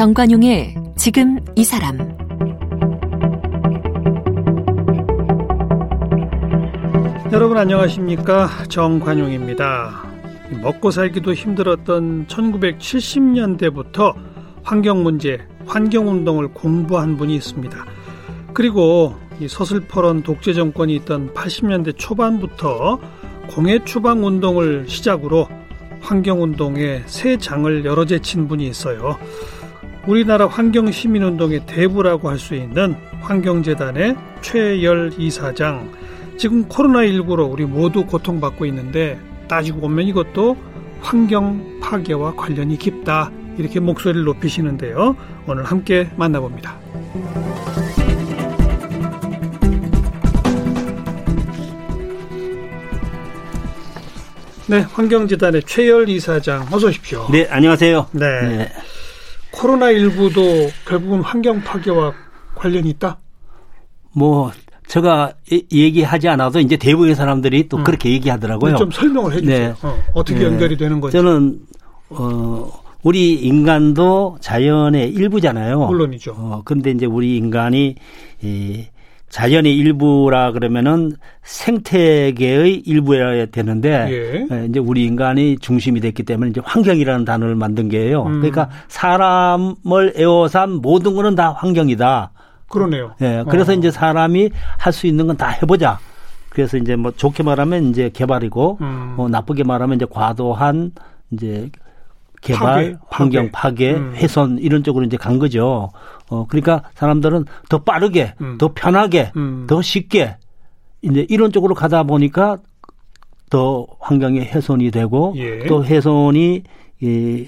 정관용의 지금 이 사람 여러분 안녕하십니까 정관용입니다. 먹고 살기도 힘들었던 1970년대부터 환경 문제, 환경 운동을 공부한 분이 있습니다. 그리고 이 서슬퍼런 독재 정권이 있던 80년대 초반부터 공해 추방 운동을 시작으로 환경 운동에 새 장을 열어 제친 분이 있어요. 우리나라 환경 시민 운동의 대부라고 할 수 있는 환경재단의 최열 이사장. 지금 코로나19로 우리 모두 고통받고 있는데 따지고 보면 이것도 환경 파괴와 관련이 깊다. 이렇게 목소리를 높이시는데요. 오늘 함께 만나봅니다. 네, 환경재단의 최열 이사장 어서 오십시오. 네, 안녕하세요. 네. 네. 코로나19도 결국은 환경 파괴와 관련이 있다? 뭐 제가 얘기하지 않아도 이제 대부분의 사람들이 또 음. 그렇게 얘기하더라고요. 좀 설명을 해 주세요. 네. 어, 떻게 네. 연결이 되는 거죠? 저는 어 우리 인간도 자연의 일부잖아요. 물론이죠. 어 근데 이제 우리 인간이 이 자연의 일부라 그러면은 생태계의 일부여야 되는데 예. 예. 이제 우리 인간이 중심이 됐기 때문에 이제 환경이라는 단어를 만든 게요. 음. 그러니까 사람을 에워싼 모든 거는 다 환경이다. 그러네요. 예. 그래서 어. 이제 사람이 할 수 있는 건 다 해보자. 그래서 이제 뭐 좋게 말하면 이제 개발이고 음. 어, 나쁘게 말하면 이제 과도한 이제 개발, 파괴, 환경 파괴, 음. 훼손 이런 쪽으로 이제 간 거죠. 어 그러니까 사람들은 더 빠르게, 음. 더 편하게, 음. 더 쉽게 이제 이런 쪽으로 가다 보니까 더 환경에 훼손이 되고 예. 또 훼손이 이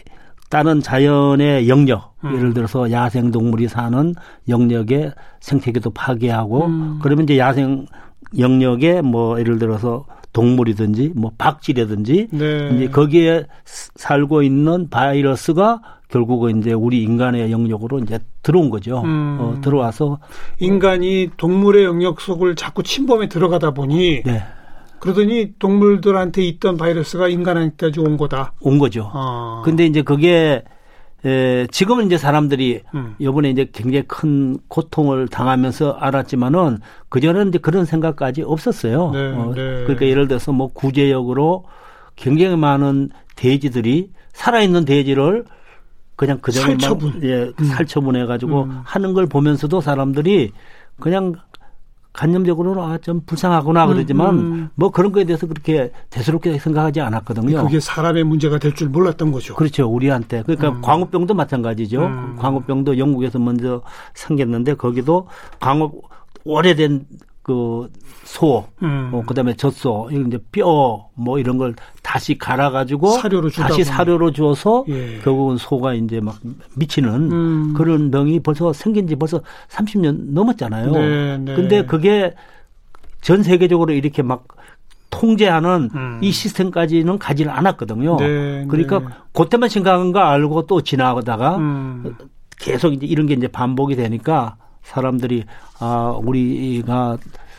다른 자연의 영역, 음. 예를 들어서 야생 동물이 사는 영역의 생태계도 파괴하고 음. 그러면 이제 야생 영역에 뭐 예를 들어서 동물이든지 뭐 박쥐라든지 네. 이제 거기에 살고 있는 바이러스가 결국은 이제 우리 인간의 영역으로 이제 들어온 거죠. 음. 어, 들어와서 인간이 동물의 영역 속을 자꾸 침범해 들어가다 보니 네. 그러더니 동물들한테 있던 바이러스가 인간한테까지 온 거다. 온 거죠. 아. 근데 이제 그게 에, 지금은 이제 사람들이 음. 요번에 이제 굉장히 큰 고통을 당하면서 알았지만은 그전에는 이제 그런 생각까지 없었어요. 네, 어, 네. 그러니까 예를 들어서 뭐 구제역으로 굉장히 많은 돼지들이 살아있는 돼지를 그냥 그대로 살처분. 예, 음. 살처분해 가지고 음. 하는 걸 보면서도 사람들이 그냥 간념적으로는 아, 좀 불쌍하구나 그러지만 음, 음. 뭐 그런 거에 대해서 그렇게 대수롭게 생각하지 않았거든요. 그게 사람의 문제가 될 줄 몰랐던 거죠. 그렇죠. 우리한테. 그러니까 음. 광우병도 마찬가지죠. 음. 광우병도 영국에서 먼저 생겼는데 거기도 광우 오래된 그 소, 음. 어, 그다음에 젖소, 이제 뼈, 뭐 이런 걸 다시 갈아 가지고 사료로 다시 사료로 줘서 예. 결국은 소가 이제 막 미치는 음. 그런 병이 벌써 생긴 지 벌써 30년 넘었잖아요. 네, 네. 근데 그게 전 세계적으로 이렇게 막 통제하는 음. 이 시스템까지는 가지를 않았거든요. 네, 그러니까 네. 그때만 심각한 거 알고 또 지나가다가 음. 계속 이제 이런 게 이제 반복이 되니까 사람들이 아 우리가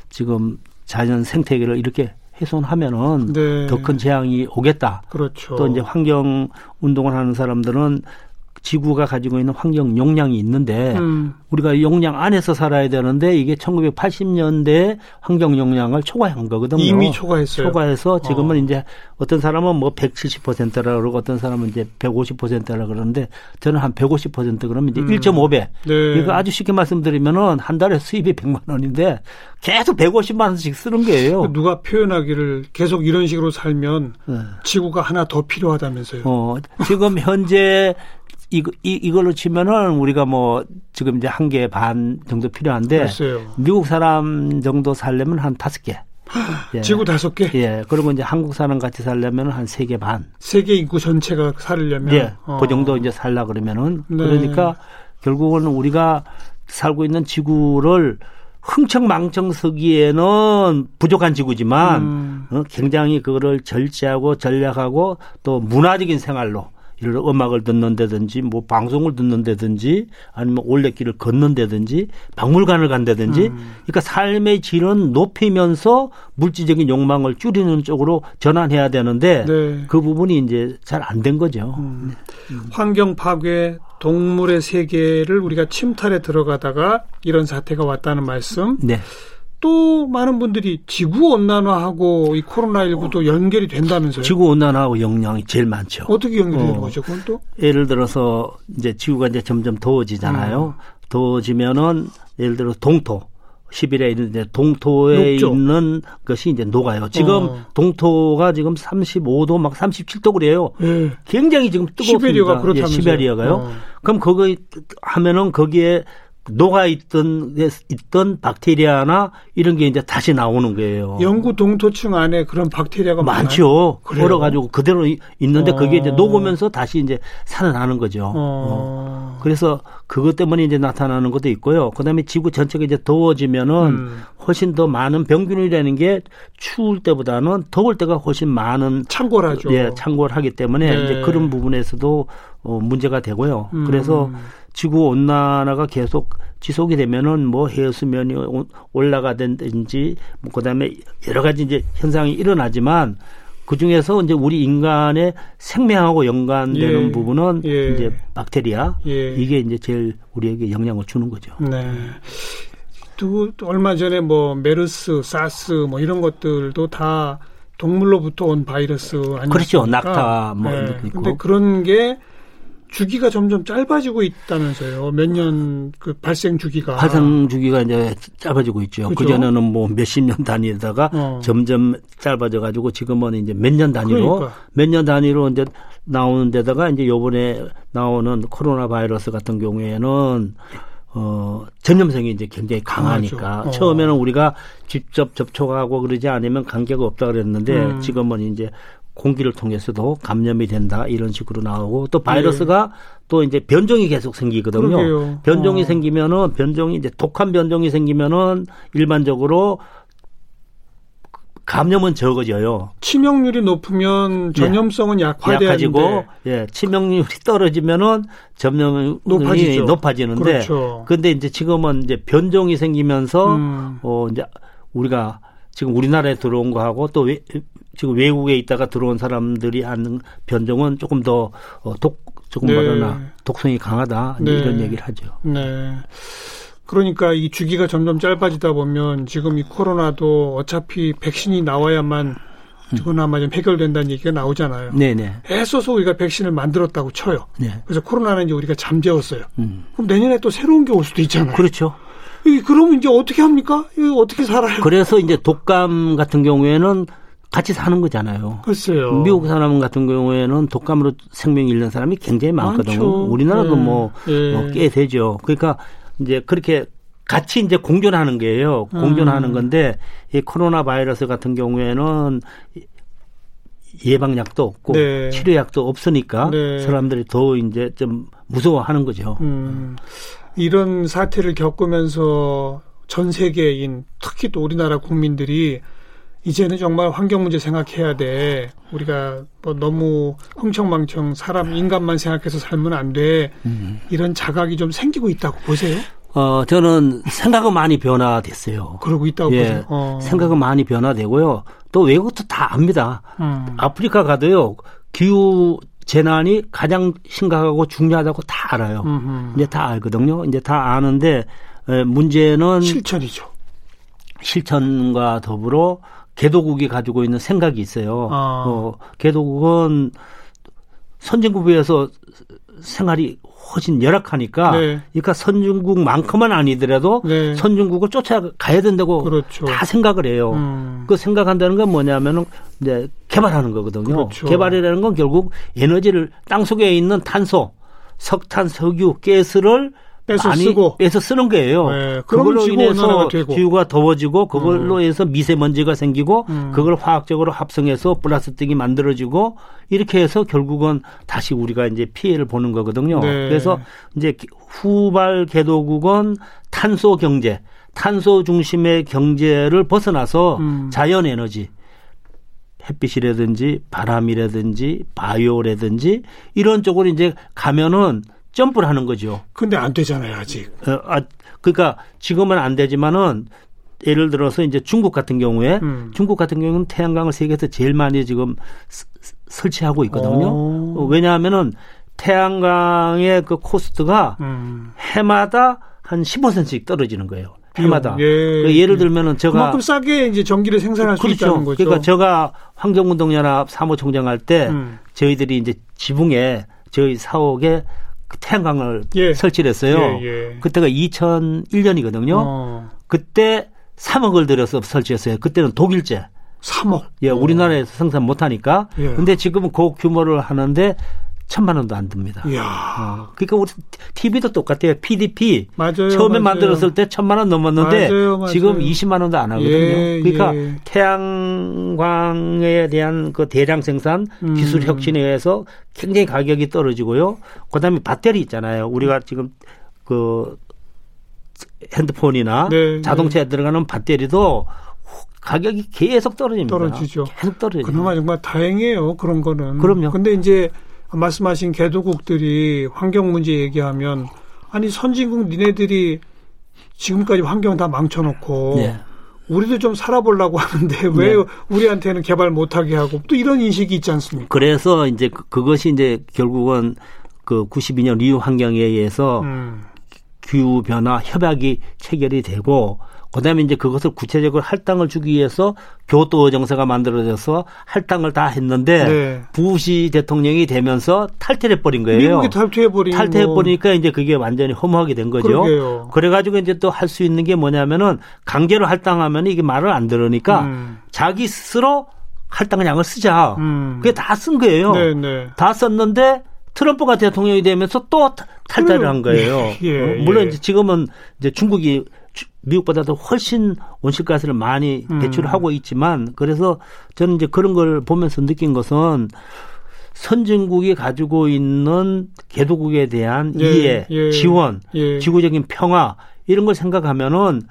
지금 자연 생태계를 이렇게 훼손하면은 네. 더큰 재앙이 오겠다. 그렇죠. 또 이제 환경 운동을 하는 사람들은 지구가 가지고 있는 환경 용량이 있는데 음. 우리가 용량 안에서 살아야 되는데 이게 1980년대 환경 용량을 초과한 거거든요. 이미 초과했어요. 초과해서 지금은 어. 이제 어떤 사람은 뭐 170%라 그러고 어떤 사람은 이제 150%라 그러는데 저는 한 150% 그러면 이제 음. 1.5배. 네. 그러니까 아주 쉽게 말씀드리면은 한 달에 수입이 100만 원인데 계속 150만 원씩 쓰는 거예요. 누가 표현하기를 계속 이런 식으로 살면 네. 지구가 하나 더 필요하다면서요. 어, 지금 현재 이, 이, 이걸로 치면은 우리가 뭐 지금 이제 한 개 반 정도 필요한데 글쎄요. 미국 사람 정도 살려면 한 다섯 개. 예. 지구 다섯 개? 예. 그리고 이제 한국 사람 같이 살려면 한 세 개 반. 세계 인구 전체가 살려면? 예. 어. 그 정도 이제 살라 그러면은. 네. 그러니까 결국은 우리가 살고 있는 지구를 흥청망청 서기에는 부족한 지구지만 음. 어, 굉장히 그거를 절제하고 전략하고 또 문화적인 생활로 예를 들어 음악을 듣는다든지 뭐 방송을 듣는다든지 아니면 올레길을 걷는다든지 박물관을 간다든지 음. 그러니까 삶의 질은 높이면서 물질적인 욕망을 줄이는 쪽으로 전환해야 되는데 네. 그 부분이 이제 잘 안 된 거죠. 음. 네. 환경 파괴 동물의 세계를 우리가 침탈에 들어가다가 이런 사태가 왔다는 말씀. 네. 또 많은 분들이 지구 온난화하고 이 코로나19도 연결이 된다면서요? 지구 온난화하고 영향이 제일 많죠. 어떻게 연결되는 어. 거죠? 그건 또? 예를 들어서 이제 지구가 이제 점점 더워지잖아요. 음. 더워지면은 예를 들어 동토 시베리아에 있는 동토에 녹죠. 있는 것이 이제 녹아요. 지금 어. 동토가 지금 35도 막 37도 그래요. 예. 굉장히 지금 뜨겁습니다. 시베리아가 그렇다면서요. 예, 시베리아가요. 어. 그럼 거기 하면은 거기에 녹아 있던 있던 박테리아나 이런 게 이제 다시 나오는 거예요. 영구 동토층 안에 그런 박테리아가 많죠. 얼어 가지고 그대로 있는데 어. 그게 이제 녹으면서 다시 이제 살아나는 거죠. 어. 어. 그래서 그것 때문에 이제 나타나는 것도 있고요. 그다음에 지구 전체가 이제 더워지면은 음. 훨씬 더 많은 병균이라는 게 추울 때보다는 더울 때가 훨씬 많은 창궐하죠. 예, 창궐하기 때문에 네. 이제 그런 부분에서도 어, 문제가 되고요. 음. 그래서 지구 온난화가 계속 지속이 되면은 뭐 해수면이 올라가든지 뭐 그다음에 여러 가지 이제 현상이 일어나지만 그 중에서 이제 우리 인간의 생명하고 연관되는 예. 부분은 예. 이제 박테리아 예. 이게 이제 제일 우리에게 영향을 주는 거죠. 네. 또, 또 얼마 전에 뭐 메르스, 사스 뭐 이런 것들도 다 동물로부터 온 바이러스 아니까 그렇죠. 낙타 뭐 네. 근데 그런 게 주기가 점점 짧아지고 있다면서요. 몇 년 그 발생 주기가. 발생 주기가 이제 짧아지고 있죠. 그 전에는 뭐 몇십 년 단위에다가 어. 점점 짧아져 가지고 지금은 이제 몇 년 단위로 그러니까. 몇년 단위로 이제 나오는 데다가 이제 요번에 나오는 코로나 바이러스 같은 경우에는 어, 전염성이 이제 굉장히 강하니까 어. 처음에는 우리가 직접 접촉하고 그러지 않으면 관계가 없다 그랬는데 음. 지금은 이제 공기를 통해서도 감염이 된다 이런 식으로 나오고 또 바이러스가 네. 또 이제 변종이 계속 생기거든요. 그러게요. 변종이 어. 생기면은 변종이 이제 독한 변종이 생기면은 일반적으로 감염은 적어져요. 치명률이 높으면 예. 전염성은 예. 약화되고 예, 치명률이 떨어지면은 전염이 높아지죠. 높아지는데 그렇죠. 근데 이제 지금은 이제 변종이 생기면서 음. 어 이제 우리가 지금 우리나라에 들어온 거하고 또 외, 지금 외국에 있다가 들어온 사람들이 하는 변종은 조금 더 어, 독, 조금 네. 말하나 독성이 강하다 네. 이런 얘기를 하죠. 네. 그러니까 이 주기가 점점 짧아지다 보면 지금 이 코로나도 어차피 백신이 나와야만 그나마 좀 해결된다는 얘기가 나오잖아요. 네네. 애써서 우리가 백신을 만들었다고 쳐요. 네. 그래서 코로나는 이제 우리가 잠재웠어요. 음. 그럼 내년에 또 새로운 게 올 수도 있잖아요. 그렇죠. 그럼 이제 어떻게 합니까? 어떻게 살아요? 그래서 이제 독감 같은 경우에는 같이 사는 거잖아요. 글쎄요. 미국 사람 같은 경우에는 독감으로 생명 잃는 사람이 굉장히 많거든요. 많죠. 우리나라도 네. 뭐꽤 네. 되죠. 그러니까 이제 그렇게 같이 이제 공존하는 거예요. 공존하는 음. 건데 이 코로나 바이러스 같은 경우에는 예방약도 없고 네. 치료약도 없으니까 네. 사람들이 더 이제 좀 무서워하는 거죠. 음. 이런 사태를 겪으면서 전 세계인 특히 또 우리나라 국민들이 이제는 정말 환경 문제 생각해야 돼. 우리가 뭐 너무 흥청망청 사람 인간만 생각해서 살면 안 돼. 음. 이런 자각이 좀 생기고 있다고 보세요. 어, 저는 생각은 많이 변화됐어요. 그러고 있다고 예, 보세요. 어. 생각은 많이 변화되고요. 또 외국도 다 압니다. 음. 아프리카 가도요. 기후 재난이 가장 심각하고 중요하다고 다 알아요. 음흠. 이제 다 알거든요. 이제 다 아는데 문제는 실천이죠. 실천과 더불어 개도국이 가지고 있는 생각이 있어요. 아. 어, 개도국은 선진국에서 생활이 훨씬 열악하니까 네. 그러니까 선진국만큼은 아니더라도 네. 선진국을 쫓아가야 된다고 그렇죠. 다 생각을 해요. 음. 그 생각한다는 건 뭐냐면은 이제 개발하는 거거든요. 그렇죠. 개발이라는 건 결국 에너지를 땅 속에 있는 탄소, 석탄, 석유, 가스를 빼서 많이 쓰고 빼서 쓰는 거예요. 네, 그걸로 인해서 기후가 더워지고 그걸로 음. 해서 미세먼지가 생기고 음. 그걸 화학적으로 합성해서 플라스틱이 만들어지고 이렇게 해서 결국은 다시 우리가 이제 피해를 보는 거거든요. 네. 그래서 이제 후발 개도국은 탄소 경제, 탄소 중심의 경제를 벗어나서 음. 자연 에너지 햇빛이라든지 바람이라든지 바이오라든지 이런 쪽으로 이제 가면은 점프를 하는 거죠. 근데 안 되잖아요, 아직. 어, 아, 그러니까 지금은 안 되지만은 예를 들어서 이제 중국 같은 경우에 음. 중국 같은 경우는 태양광을 세계에서 제일 많이 지금 설치하고 있거든요. 오. 어, 왜냐하면은 태양광의 그 코스트가 음. 해마다 한 15센트씩 떨어지는 거예요. 해마다. 예, 그 예를 들면은 제가 그만큼 싸게 이제 전기를 생산할 그렇죠. 수 있다는 거죠. 그러니까 제가 환경운동연합 사무총장 할때 음. 저희들이 이제 지붕에 저희 사옥에 그 태양광을 예. 설치를 했어요. 예, 예. 그때가 2001년이거든요. 어. 그때 3억을 들여서 설치했어요. 그때는 독일제. 3억. 예, 우리나라에서 생산 못 하니까. 예. 근데 지금은 그 규모를 하는데 천만 원도 안 듭니다. 이야. 어, 그러니까 우리 TV도 똑같아요. PDP 맞아요, 처음에 맞아요. 만들었을 때 천만 원 넘었는데 맞아요, 맞아요. 지금 20만 원도 안 하거든요. 예, 그러니까 예. 태양광에 대한 그 대량 생산 음. 기술 혁신에 의해서 굉장히 가격이 떨어지고요. 그다음에 배터리 있잖아요. 우리가 지금 그 핸드폰이나 네, 네. 자동차에 네. 들어가는 배터리도 가격이 계속 떨어집니다. 떨어지죠. 계속 떨어지죠. 그나마 정말 다행이에요. 그런 거는. 그럼요. 근데 이제 말씀하신 개도국들이 환경 문제 얘기하면 아니 선진국 니네들이 지금까지 환경 다 망쳐놓고 네. 우리도 좀 살아보려고 하는데 왜 네. 우리한테는 개발 못하게 하고 또 이런 인식이 있지 않습니까? 그래서 이제 그, 그것이 이제 결국은 그 92년 리우 환경에 의해서 음. 기후 변화 협약이 체결이 되고 그다음에 이제 그것을 구체적으로 할당을 주기 위해서 교토 정세가 만들어져서 할당을 다 했는데 네. 부시 대통령이 되면서 탈퇴해 버린 거예요. 미국이 탈퇴해 버린 탈퇴해 버리니까 이제 그게 완전히 허무하게 된 거죠. 그러게요. 그래가지고 이제 또 할 수 있는 게 뭐냐면은 강제로 할당하면 이게 말을 안 들으니까 음. 자기 스스로 할당량을 쓰자. 음. 그게 다 쓴 거예요. 네, 네. 다 썼는데 트럼프가 대통령이 되면서 또 탈퇴를 한 거예요. 예, 예, 물론 예. 이제 지금은 이제 중국이 미국보다도 훨씬 온실가스를 많이 음. 배출하고 있지만 그래서 저는 이제 그런 걸 보면서 느낀 것은 선진국이 가지고 있는 개도국에 대한 예, 이해, 예, 지원, 예. 지구적인 평화 이런 걸 생각하면은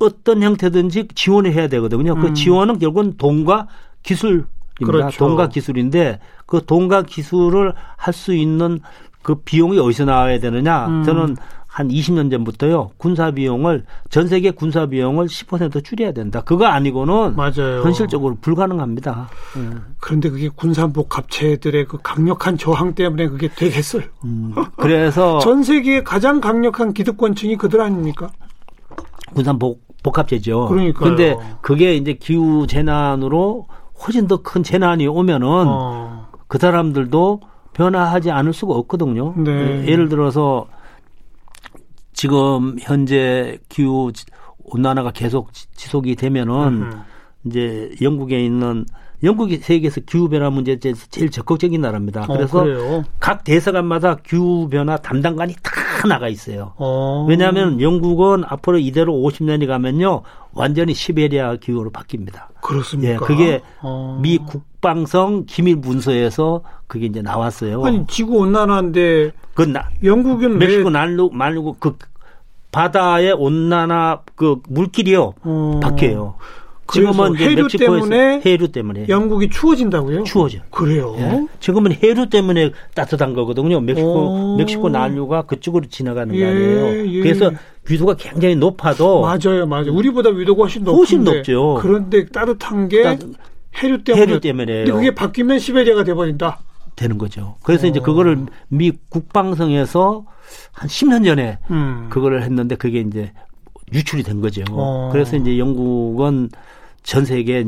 어떤 형태든지 지원을 해야 되거든요. 그 음. 그 지원은 결국은 돈과 기술 입니다. 그렇죠. 돈과 기술인데 그 돈과 기술을 할 수 있는 그 비용이 어디서 나와야 되느냐? 음. 저는 한 20년 전부터요 군사 비용을 전 세계 군사 비용을 10% 줄여야 된다. 그거 아니고는 맞아요. 현실적으로 불가능합니다. 네. 그런데 그게 군산복 합체들의 그 강력한 저항 때문에 그게 되겠어요. 음, 그래서 전 세계의 가장 강력한 기득권층이 그들 아닙니까? 군산복 복합체죠. 그러니까. 근데 그게 이제 기후 재난으로 훨씬 더 큰 재난이 오면은 어. 그 사람들도 변화하지 않을 수가 없거든요. 네. 예를 들어서 지금 현재 기후 온난화가 계속 지속이 되면은 음. 이제 영국에 있는 영국이 세계에서 기후 변화 문제에 대해서 제일 적극적인 나라입니다. 어, 그래서 어, 각 대사관마다 기후 변화 담당관이 다 나가 있어요. 어. 왜냐하면 영국은 앞으로 이대로 50년이 가면요 완전히 시베리아 기후로 바뀝니다. 그렇습니까? 예, 그게 어. 미 국방성 기밀 문서에서 그게 이제 나왔어요. 아니 지구 온난화인데 그 나, 영국은 멕시코 왜... 날로 말고 그 바다의 온난화 그 물길이요 어. 바뀌어요. 지금은 해류 때문에 해류 때문에 영국이 추워진다고요? 추워져. 그래요? 예? 지금은 해류 때문에 따뜻한 거거든요. 멕시코 오. 멕시코 난류가 그쪽으로 지나가는 예, 거 아니에요. 예. 그래서 위도가 굉장히 높아도 맞아요, 맞아요. 우리보다 위도가 훨씬 높은데 훨씬 높죠. 그런데 따뜻한 게 따, 해류 때문에 해류 때문에 근데 그게 바뀌면 시베리아가 돼버린다. 되는 거죠. 그래서 오. 이제 그거를 미 국방성에서 한 10년 전에 음. 그거를 했는데 그게 이제 유출이 된 거죠. 어. 그래서 이제 영국은 전 세계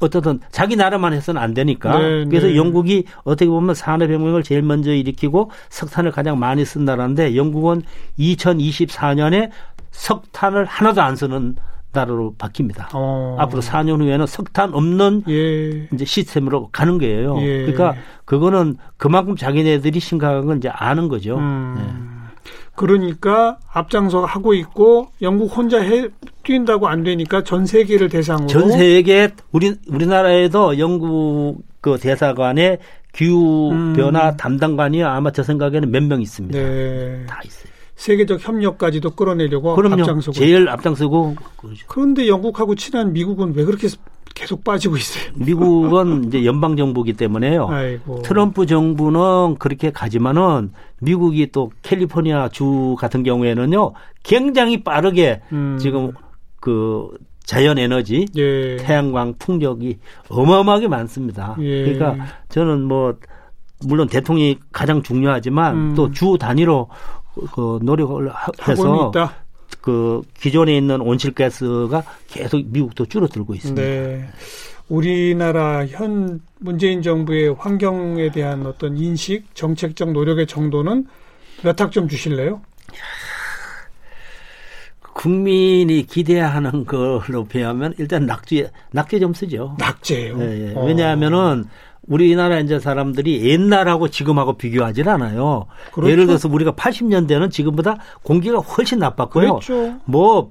어떻든 자기 나라만 해서는 안 되니까 네, 그래서 네. 영국이 어떻게 보면 산업혁명을 제일 먼저 일으키고 석탄을 가장 많이 쓴 나라인데 영국은 2024년에 석탄을 하나도 안 쓰는 나라로 바뀝니다. 어. 앞으로 4년 후에는 석탄 없는 예. 이제 시스템으로 가는 거예요. 예. 그러니까 그거는 그만큼 자기네들이 심각한 건 이제 아는 거죠. 음. 네. 그러니까 앞장서 하고 있고 영국 혼자 해 뛴다고 안 되니까 전 세계를 대상으로 전 세계 우리 우리나라에도 영국 그 대사관에 기후 음. 변화 음. 담당관이 아마 저 생각에는 몇 명 있습니다. 네. 다 있어요. 세계적 협력까지도 끌어내려고 그럼요. 앞장서고 제일 앞장서고. 그런데 영국하고 친한 미국은 왜 그렇게 계속 빠지고 있어요. 미국은 이제 연방 정부기 때문에요. 아이고. 트럼프 정부는 그렇게 가지만은 미국이 또 캘리포니아 주 같은 경우에는요 굉장히 빠르게 음. 지금 그 자연 에너지, 예. 태양광 풍력이 어마어마하게 많습니다. 예. 그러니까 저는 뭐 물론 대통령이 가장 중요하지만 음. 또주 단위로 그 노력을 해서 그 기존에 있는 온실가스가 계속 미국도 줄어들고 있습니다. 네. 우리나라 현 문재인 정부의 환경에 대한 어떤 인식, 정책적 노력의 정도는 몇 학점 주실래요? 국민이 기대하는 걸로 비하면 일단 낙제 낙제 점수죠. 낙제요. 네, 어. 왜냐하면은 우리나라 이제 사람들이 옛날하고 지금하고 비교하지 않아요. 그렇죠. 예를 들어서 우리가 80년대는 지금보다 공기가 훨씬 나빴고요. 그렇죠. 뭐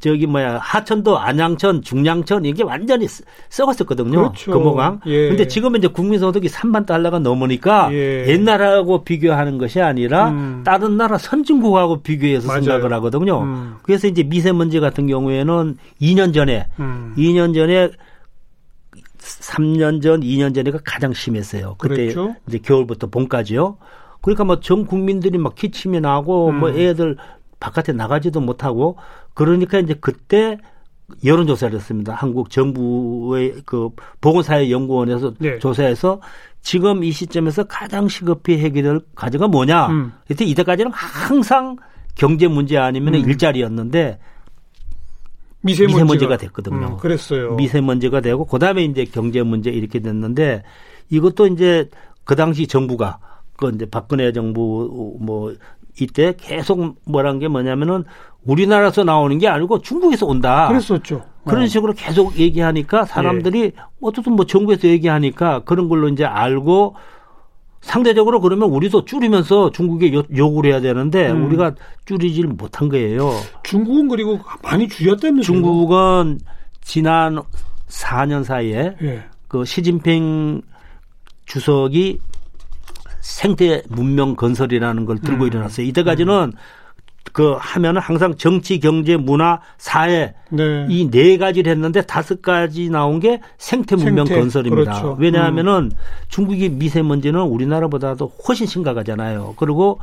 저기 뭐야 하천도 안양천, 중량천 이게 완전히 썩었었거든요. 그렇죠. 금호강. 예. 근데 지금은 이제 국민 소득이 3만 달러가 넘으니까 예. 옛날하고 비교하는 것이 아니라 음. 다른 나라 선진국하고 비교해서 맞아요. 생각을 하거든요. 음. 그래서 이제 미세먼지 같은 경우에는 2년 전에 음. 2년 전에 3년 전, 2년 전에 가 가장 심했어요. 그때 그랬죠? 이제 겨울부터 봄까지요. 그러니까 뭐 전 국민들이 막 기침이 나고 뭐 음. 뭐 애들 바깥에 나가지도 못하고 그러니까 이제 그때 여론조사를 했습니다. 한국 정부의 그 보건사회연구원에서 네. 조사해서 지금 이 시점에서 가장 시급히 해결될 과제가 뭐냐. 음. 그때 이때까지는 항상 경제 문제 아니면 음. 일자리였는데 미세먼지가, 미세먼지가 됐거든요. 음, 그랬어요. 미세먼지가 되고 그다음에 이제 경제 문제 이렇게 됐는데 이것도 이제 그 당시 정부가 그 이제 박근혜 정부 뭐 이때 계속 뭐란 게 뭐냐면은 우리나라에서 나오는 게 아니고 중국에서 온다. 그랬었죠. 그런 어. 식으로 계속 얘기하니까 사람들이 예. 어쨌든 뭐 정부에서 얘기하니까 그런 걸로 이제 알고 상대적으로 그러면 우리도 줄이면서 중국에 요, 요구를 해야 되는데 음. 우리가 줄이질 못한 거예요. 중국은 그리고 많이 줄였다면서요? 중국은 지난 4년 사이에 예. 그 시진핑 주석이 생태 문명 건설이라는 걸 들고 음. 일어났어요. 이때까지는 음. 그 하면은 항상 정치, 경제, 문화, 사회 네. 이네 가지를 했는데 다섯 가지 나온 게 생태 문명 생태. 건설입니다. 그렇죠. 왜냐하면은 음. 중국의 미세먼지는 우리나라보다도 훨씬 심각하잖아요. 그리고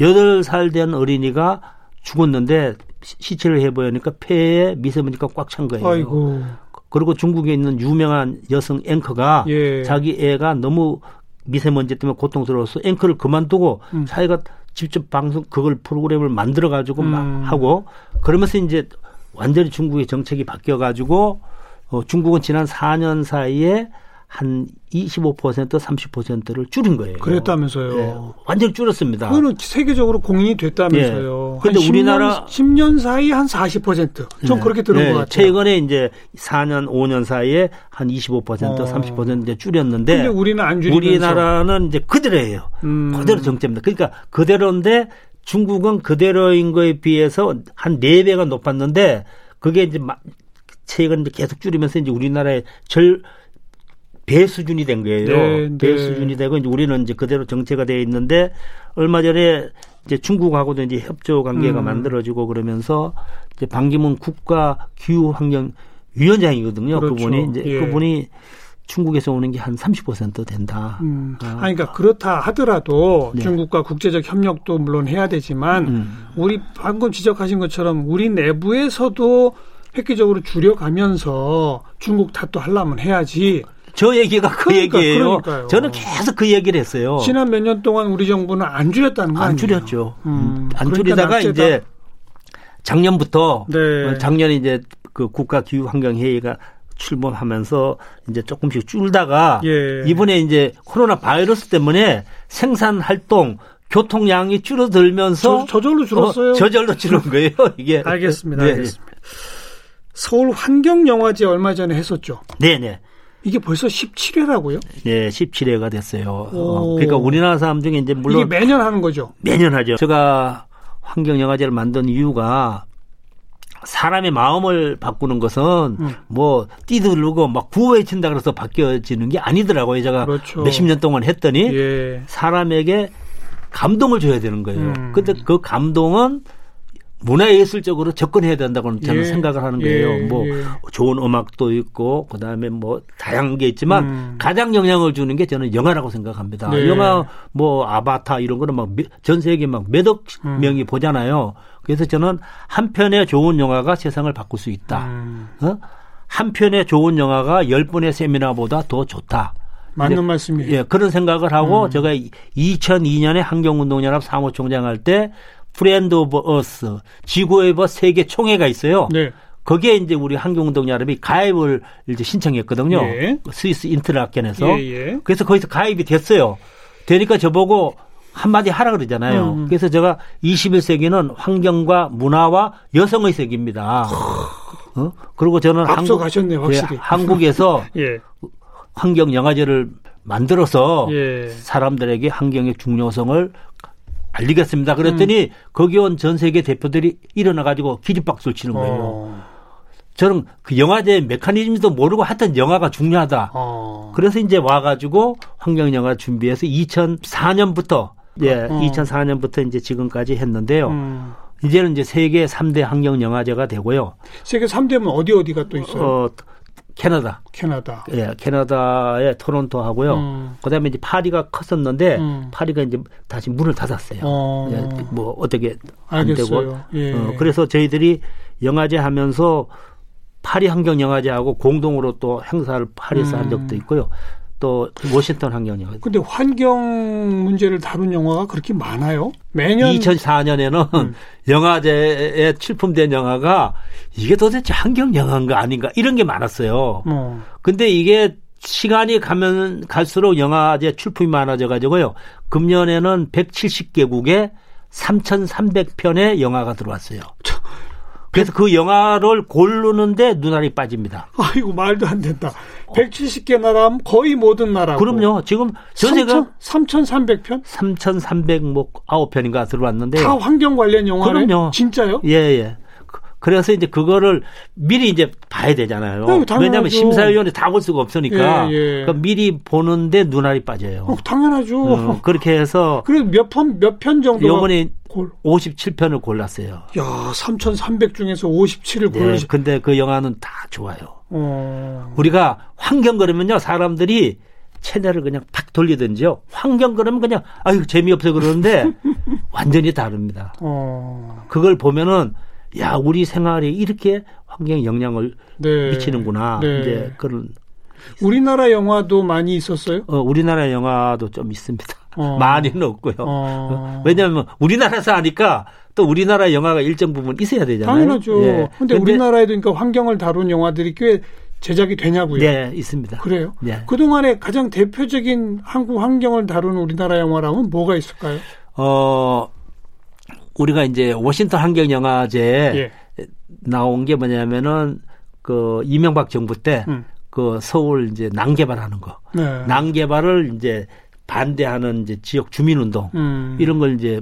여덟 살 된 어린이가 죽었는데 시체를 해보니까 폐에 미세먼지가 꽉 찬 거예요. 아이고. 그리고 중국에 있는 유명한 여성 앵커가 예. 자기 애가 너무 미세먼지 때문에 고통스러워서 앵커를 그만두고 음. 자기가 직접 방송 그걸 프로그램을 만들어 가지고 음. 막 하고 그러면서 이제 완전히 중국의 정책이 바뀌어 가지고 어, 중국은 지난 4년 사이에 한 25% 30%를 줄인 거예요. 그랬다면서요. 네, 완전히 줄었습니다. 그거는 세계적으로 공인이 됐다면서요. 그런데 네. 우리나라 10년 사이 한 40%좀 네. 그렇게 들은 네. 것 같아요. 최근에 이제 4년 5년 사이에 한 25% 어. 30% 이제 줄였는데 근데 우리는 안 줄이면서 우리나라는 이제 그대로예요. 음. 그대로 정체입니다. 그러니까 그대로인데 중국은 그대로인 거에 비해서 한 4배가 높았는데 그게 이제 최근 이제 계속 줄이면서 이제 우리나라의 절 배 수준이 된 거예요. 네, 배 네. 수준이 되고 이제 우리는 이제 그대로 정체가 되어 있는데 얼마 전에 이제 중국하고도 이제 협조 관계가 음. 만들어지고 그러면서 이제 반기문 국가 기후 환경 위원장이거든요. 그렇죠. 그분이 이제 예. 그분이 중국에서 오는 게 한 30% 된다. 음. 아. 그러니까 그렇다 하더라도 네. 중국과 국제적 협력도 물론 해야 되지만 음. 우리 방금 지적하신 것처럼 우리 내부에서도 획기적으로 줄여가면서 중국 탓도 하려면 해야지. 저 얘기가 그 그러니까, 얘기예요. 그러니까요. 저는 계속 그 얘기를 했어요. 지난 몇 년 동안 우리 정부는 안 줄였다는 거안 아니에요? 줄였죠. 음, 안 그러니까 줄이다가 낙제다. 이제 작년부터 네. 작년에 이제 그 국가 기후 환경 회의가 출범하면서 이제 조금씩 줄다가 예. 이번에 이제 코로나 바이러스 때문에 생산 활동 교통량이 줄어들면서 저, 절로 줄었어요. 어, 저절로 줄은 거예요. 이게 알겠습니다. 네. 알겠습니다. 서울 환경영화제 얼마 전에 했었죠. 네네. 이게 벌써 17회라고요? 네, 17회가 됐어요. 어, 그러니까 우리나라 사람 중에 이제 물론 이게 매년 하는 거죠. 매년 하죠. 제가 환경 영화제를 만든 이유가 사람의 마음을 바꾸는 것은 음. 뭐 뛰들르고 막 구호에 친다 그래서 바뀌어지는 게 아니더라고요. 제가 그렇죠. 몇십 년 동안 했더니 예. 사람에게 감동을 줘야 되는 거예요. 음. 근데 그 감동은 문화예술적으로 접근해야 된다고 저는 예, 생각을 하는 거예요. 예, 뭐 예. 좋은 음악도 있고 그다음에 뭐 다양한 게 있지만 음. 가장 영향을 주는 게 저는 영화라고 생각합니다. 네. 영화 뭐 아바타 이런 거는 막 전 세계 막 몇억 음. 명이 보잖아요. 그래서 저는 한 편의 좋은 영화가 세상을 바꿀 수 있다. 음. 어? 한 편의 좋은 영화가 열 번의 세미나보다 더 좋다. 맞는 말씀이에요. 예, 그런 생각을 하고 음. 제가 2002년에 환경운동연합 사무총장 할 때 Friend of Earth 지구의 벗 세계 총회가 있어요. 네. 거기에 이제 우리 환경운동연합이 가입을 이제 신청했거든요. 예. 스위스 인터라켄에서. 예, 예. 그래서 거기서 가입이 됐어요. 되니까 저보고 한마디 하라 그러잖아요. 음. 그래서 제가 21세기는 환경과 문화와 여성의 세계입니다. 어? 그리고 저는 한국, 가셨네, 확실히. 예, 한국에서 예. 환경 영화제를 만들어서 예. 사람들에게 환경의 중요성을 알리겠습니다. 그랬더니 음. 거기 온 전 세계 대표들이 일어나 가지고 기립박수를 치는 거예요. 어. 저는 그 영화제 메커니즘도 모르고 하여튼 영화가 중요하다. 어. 그래서 이제 와가지고 환경 영화 준비해서 2004년부터 예, 어. 2004년부터 이제 지금까지 했는데요. 음. 이제는 이제 세계 3대 환경 영화제가 되고요. 세계 3대면 어디 어디가 또 있어요? 어, 캐나다. 캐나다. 예, 캐나다의 토론토 하고요. 음. 그다음에 이제 파리가 컸었는데 음. 파리가 이제 다시 문을 닫았어요. 어. 예, 뭐 어떻게 안 되고. 예. 어, 그래서 저희들이 영화제 하면서 파리 환경 영화제하고 공동으로 또 행사를 파리에서 음. 한 적도 있고요. 또 워싱턴 환경 영화. 근데 환경 문제를 다룬 영화가 그렇게 많아요? 매년 2004년에는 음. 영화제에 출품된 영화가 이게 도대체 환경 영화인가 아닌가 이런 게 많았어요. 어. 근데 이게 시간이 가면 갈수록 영화제 출품이 많아져 가지고요. 금년에는 170개국에 3,300편의 영화가 들어왔어요. 그래서 그 영화를 고르는데 눈알이 빠집니다. 아이고 말도 안 된다. 170개 나라 면 거의 모든 나라. 그럼요. 지금 전세가 3,300편? 3,300뭐 9편인가 들어왔는데 다 환경 관련 영화네. 그럼요. 진짜요? 예, 예. 그래서 이제 그거를 미리 이제 봐야 되잖아요. 네, 왜냐하면 심사위원이 다 볼 수가 없으니까 예, 예. 그러니까 미리 보는데 눈알이 빠져요. 어, 당연하죠. 어, 그렇게 해서 그래 몇편 몇 편 정도 요번에 골. 57편을 골랐어요. 야, 3,300 중에서 57을 골랐어요. 네, 근데 그 영화는 다 좋아요. 어. 우리가 환경 그러면요 사람들이 채널을 그냥 팍 돌리든지요. 환경 그러면 그냥 아유 재미없어 그러는데 완전히 다릅니다. 어. 그걸 보면은 야 우리 생활에 이렇게 환경 영향을 네. 미치는구나. 네. 이제 그런 우리나라 영화도 많이 있었어요? 어, 우리나라 영화도 좀 있습니다. 어. 많이는 없고요. 어. 왜냐하면 우리나라에서 하니까 또 우리나라 영화가 일정 부분 있어야 되잖아요. 당연하죠. 예. 근데, 근데 우리나라에도 그러니까 환경을 다룬 영화들이 꽤 제작이 되냐고요? 네, 있습니다. 그래요? 네. 그동안에 가장 대표적인 한국 환경을 다룬 우리나라 영화라면 뭐가 있을까요? 어, 우리가 이제 워싱턴 환경 영화제에 예. 나온 게 뭐냐면은 그 이명박 정부 때그 음. 그 서울 이제 난개발하는 거. 네. 난개발을 이제 반대하는 이제 지역 주민운동 음. 이런 걸 이제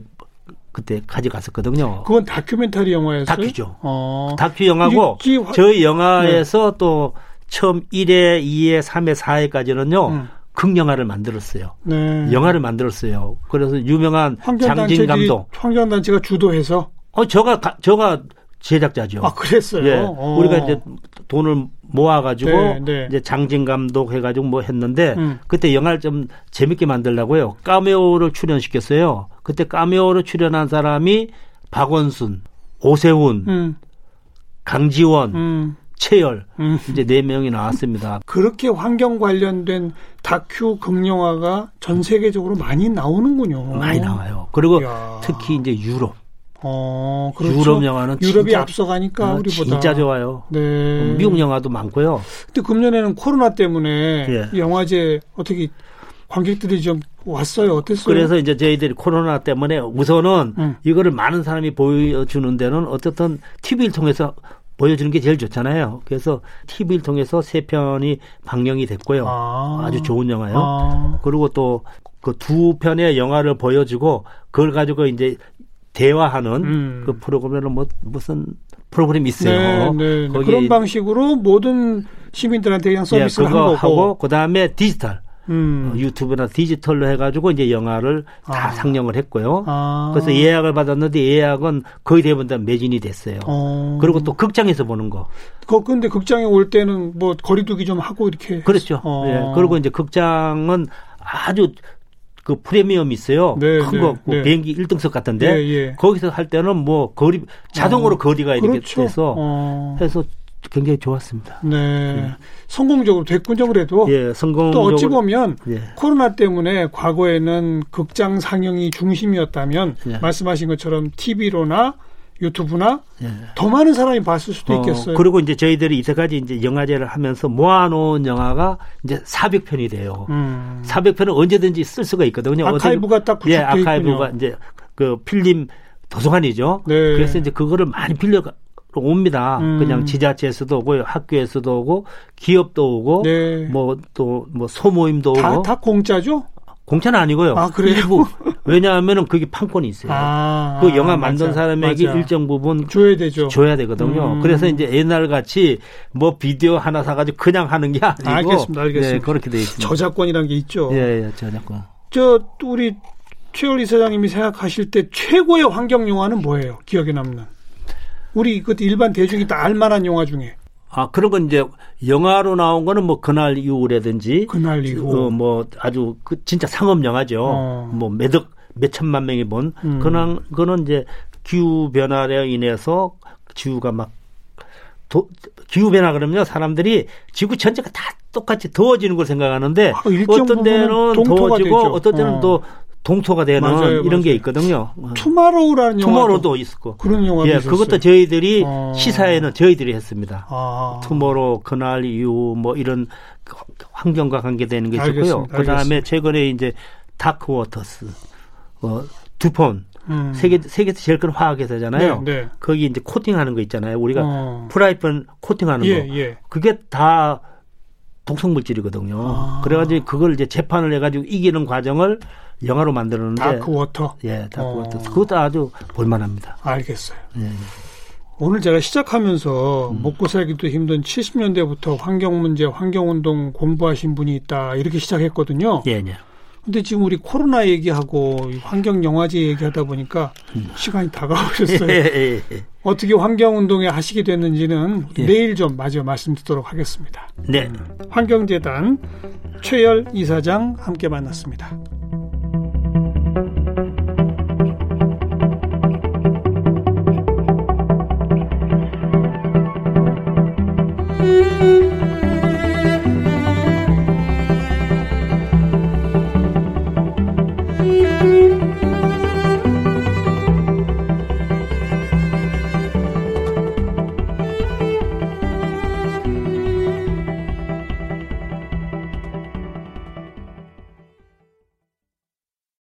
그때 가져갔었거든요. 그건 다큐멘터리 영화였어요? 다큐죠. 어. 다큐 영화고 화... 저희 영화에서 네. 또 처음 1회, 2회, 3회, 4회까지는요. 음. 극영화를 만들었어요. 네. 영화를 만들었어요. 그래서 유명한 장진 감독. 환경단체가 주도해서? 어, 저가, 저가 제작자죠. 아, 그랬어요? 예. 어. 우리가 이제 돈을 모아가지고 네, 네. 이제 장진 감독 해가지고 뭐 했는데 음. 그때 영화를 좀 재밌게 만들려고요. 까메오를 출연시켰어요. 그때 까메오로 출연한 사람이 박원순, 오세훈, 음. 강지원, 음. 최열 음. 이제 네 명이 나왔습니다. 그렇게 환경 관련된 다큐 극영화가 전 세계적으로 많이 나오는군요. 많이 나와요. 그리고 야. 특히 이제 유럽. 어, 그렇죠. 유럽 영화는 유럽이 진짜, 앞서가니까 어, 우리보다 진짜 좋아요. 네. 미국 영화도 많고요. 근데 금년에는 코로나 때문에 예. 영화제 어떻게 관객들이 좀 왔어요. 어땠어요? 그래서 이제 저희들이 코로나 때문에 우선은 음. 이거를 많은 사람이 보여주는 데는 어떻든 TV를 통해서 보여주는 게 제일 좋잖아요. 그래서 TV를 통해서 세 편이 방영이 됐고요. 아. 주 좋은 영화요. 아. 그리고 또 그 두 편의 영화를 보여주고 그걸 가지고 이제 대화하는 음. 그 프로그램은 뭐 무슨 프로그램이 있어요. 네, 네, 네. 그런 방식으로 모든 시민들한테 그냥 서비스를 예, 한 거고 하고 그다음에 디지털 음. 어, 유튜브나 디지털로 해가지고 이제 영화를 다 아. 상영을 했고요. 아. 그래서 예약을 받았는데 예약은 거의 대부분 다 매진이 됐어요. 어. 그리고 또 극장에서 보는 거. 그 근데 극장에 올 때는 뭐 거리두기 좀 하고 이렇게. 그렇죠. 어. 예. 그리고 이제 극장은 아주 그 프리미엄 있어요. 네, 큰 네, 거, 네. 비행기 1등석 같은데 네, 예. 거기서 할 때는 뭐 거리 자동으로 어. 거리가 이렇게 그렇죠. 돼서 어. 해서 굉장히 좋았습니다. 네. 예. 성공적으로 됐군요, 그래도. 예, 성공. 또 어찌 보면 예. 코로나 때문에 과거에는 극장 상영이 중심이었다면 예. 말씀하신 것처럼 TV로나 유튜브나 예. 더 많은 사람이 봤을 수도 어, 있겠어요. 그리고 이제 저희들이 이때까지 이제 영화제를 하면서 모아놓은 영화가 이제 400편이 돼요. 음. 400편은 언제든지 쓸 수가 있거든요. 아카이브가 딱 예, 아카이브가 있군요. 이제 그 필름 도서관이죠. 네. 그래서 이제 그거를 많이 빌려 옵니다. 음. 그냥 지자체에서도 오고 학교에서도 오고 기업도 오고 네. 뭐또뭐 뭐 소모임도 다, 오고 다 공짜죠? 공짜는 아니고요. 아, 그래요? 일부. 왜냐하면은 그게 판권이 있어요. 아, 그 영화 만든 맞아, 사람에게 맞아. 일정 부분 줘야 되죠. 줘야 되거든요. 음. 그래서 이제 옛날 같이 뭐 비디오 하나 사가지고 그냥 하는 게 아니고. 알겠습니다. 알겠습니다. 네, 그렇게 돼 있습니다. 저작권이라는 게 있죠. 예, 예, 저작권. 저 우리 최열 이사장님이 생각하실 때 최고의 환경 영화는 뭐예요? 기억에 남는. 우리 그 일반 대중이 다 알만한 영화 중에. 아 그런 건 이제 영화로 나온 거는 뭐 그날 이후라든지 그날 이후 어, 뭐 아주 그 진짜 상업 영화죠. 어. 뭐 매덕 몇 천만 명이 본 음. 그런 거는 이제 기후 변화로 인해서 지구가 막 도, 기후 변화 그러면요 사람들이 지구 전체가 다 똑같이 더워지는 걸 생각하는데 아, 어떤 데는 더워지고 되죠. 어떤 데는 어. 또 동토가 되는 맞아요, 이런 맞아요. 게 있거든요. Tomorrow라는 영화 Tomorrow도 있었고 그런 영화 예, 그것도 저희들이 어. 시사회는 저희들이 했습니다. 아. Tomorrow 그날 이후 뭐 이런 환경과 관계되는 게 있었고요. 그 다음에 최근에 이제 Dark Waters 어, 듀폰 음. 세계 세계에서 제일 큰 화학회사잖아요. 네, 네. 거기 이제 코팅하는 거 있잖아요. 우리가 어. 프라이팬 코팅하는 예, 거. 예. 그게 다 독성 물질이거든요. 아. 그래가지고 그걸 이제 재판을 해가지고 이기는 과정을 영화로 만들었는데 Dark Water. 예, Dark 어. Water. 그것도 아주 볼만합니다. 알겠어요. 예. 오늘 제가 시작하면서 음. 먹고 살기도 힘든 70년대부터 환경 문제, 환경 운동 공부하신 분이 있다 이렇게 시작했거든요. 예, 예. 근데 지금 우리 코로나 얘기하고 환경 영화제 얘기하다 보니까 음. 시간이 다가오셨어요. 예, 예, 예. 어떻게 환경 운동에 하시게 됐는지는 예. 내일 좀 마저 말씀드리도록 하겠습니다. 네. 환경재단 최열 이사장 함께 만났습니다.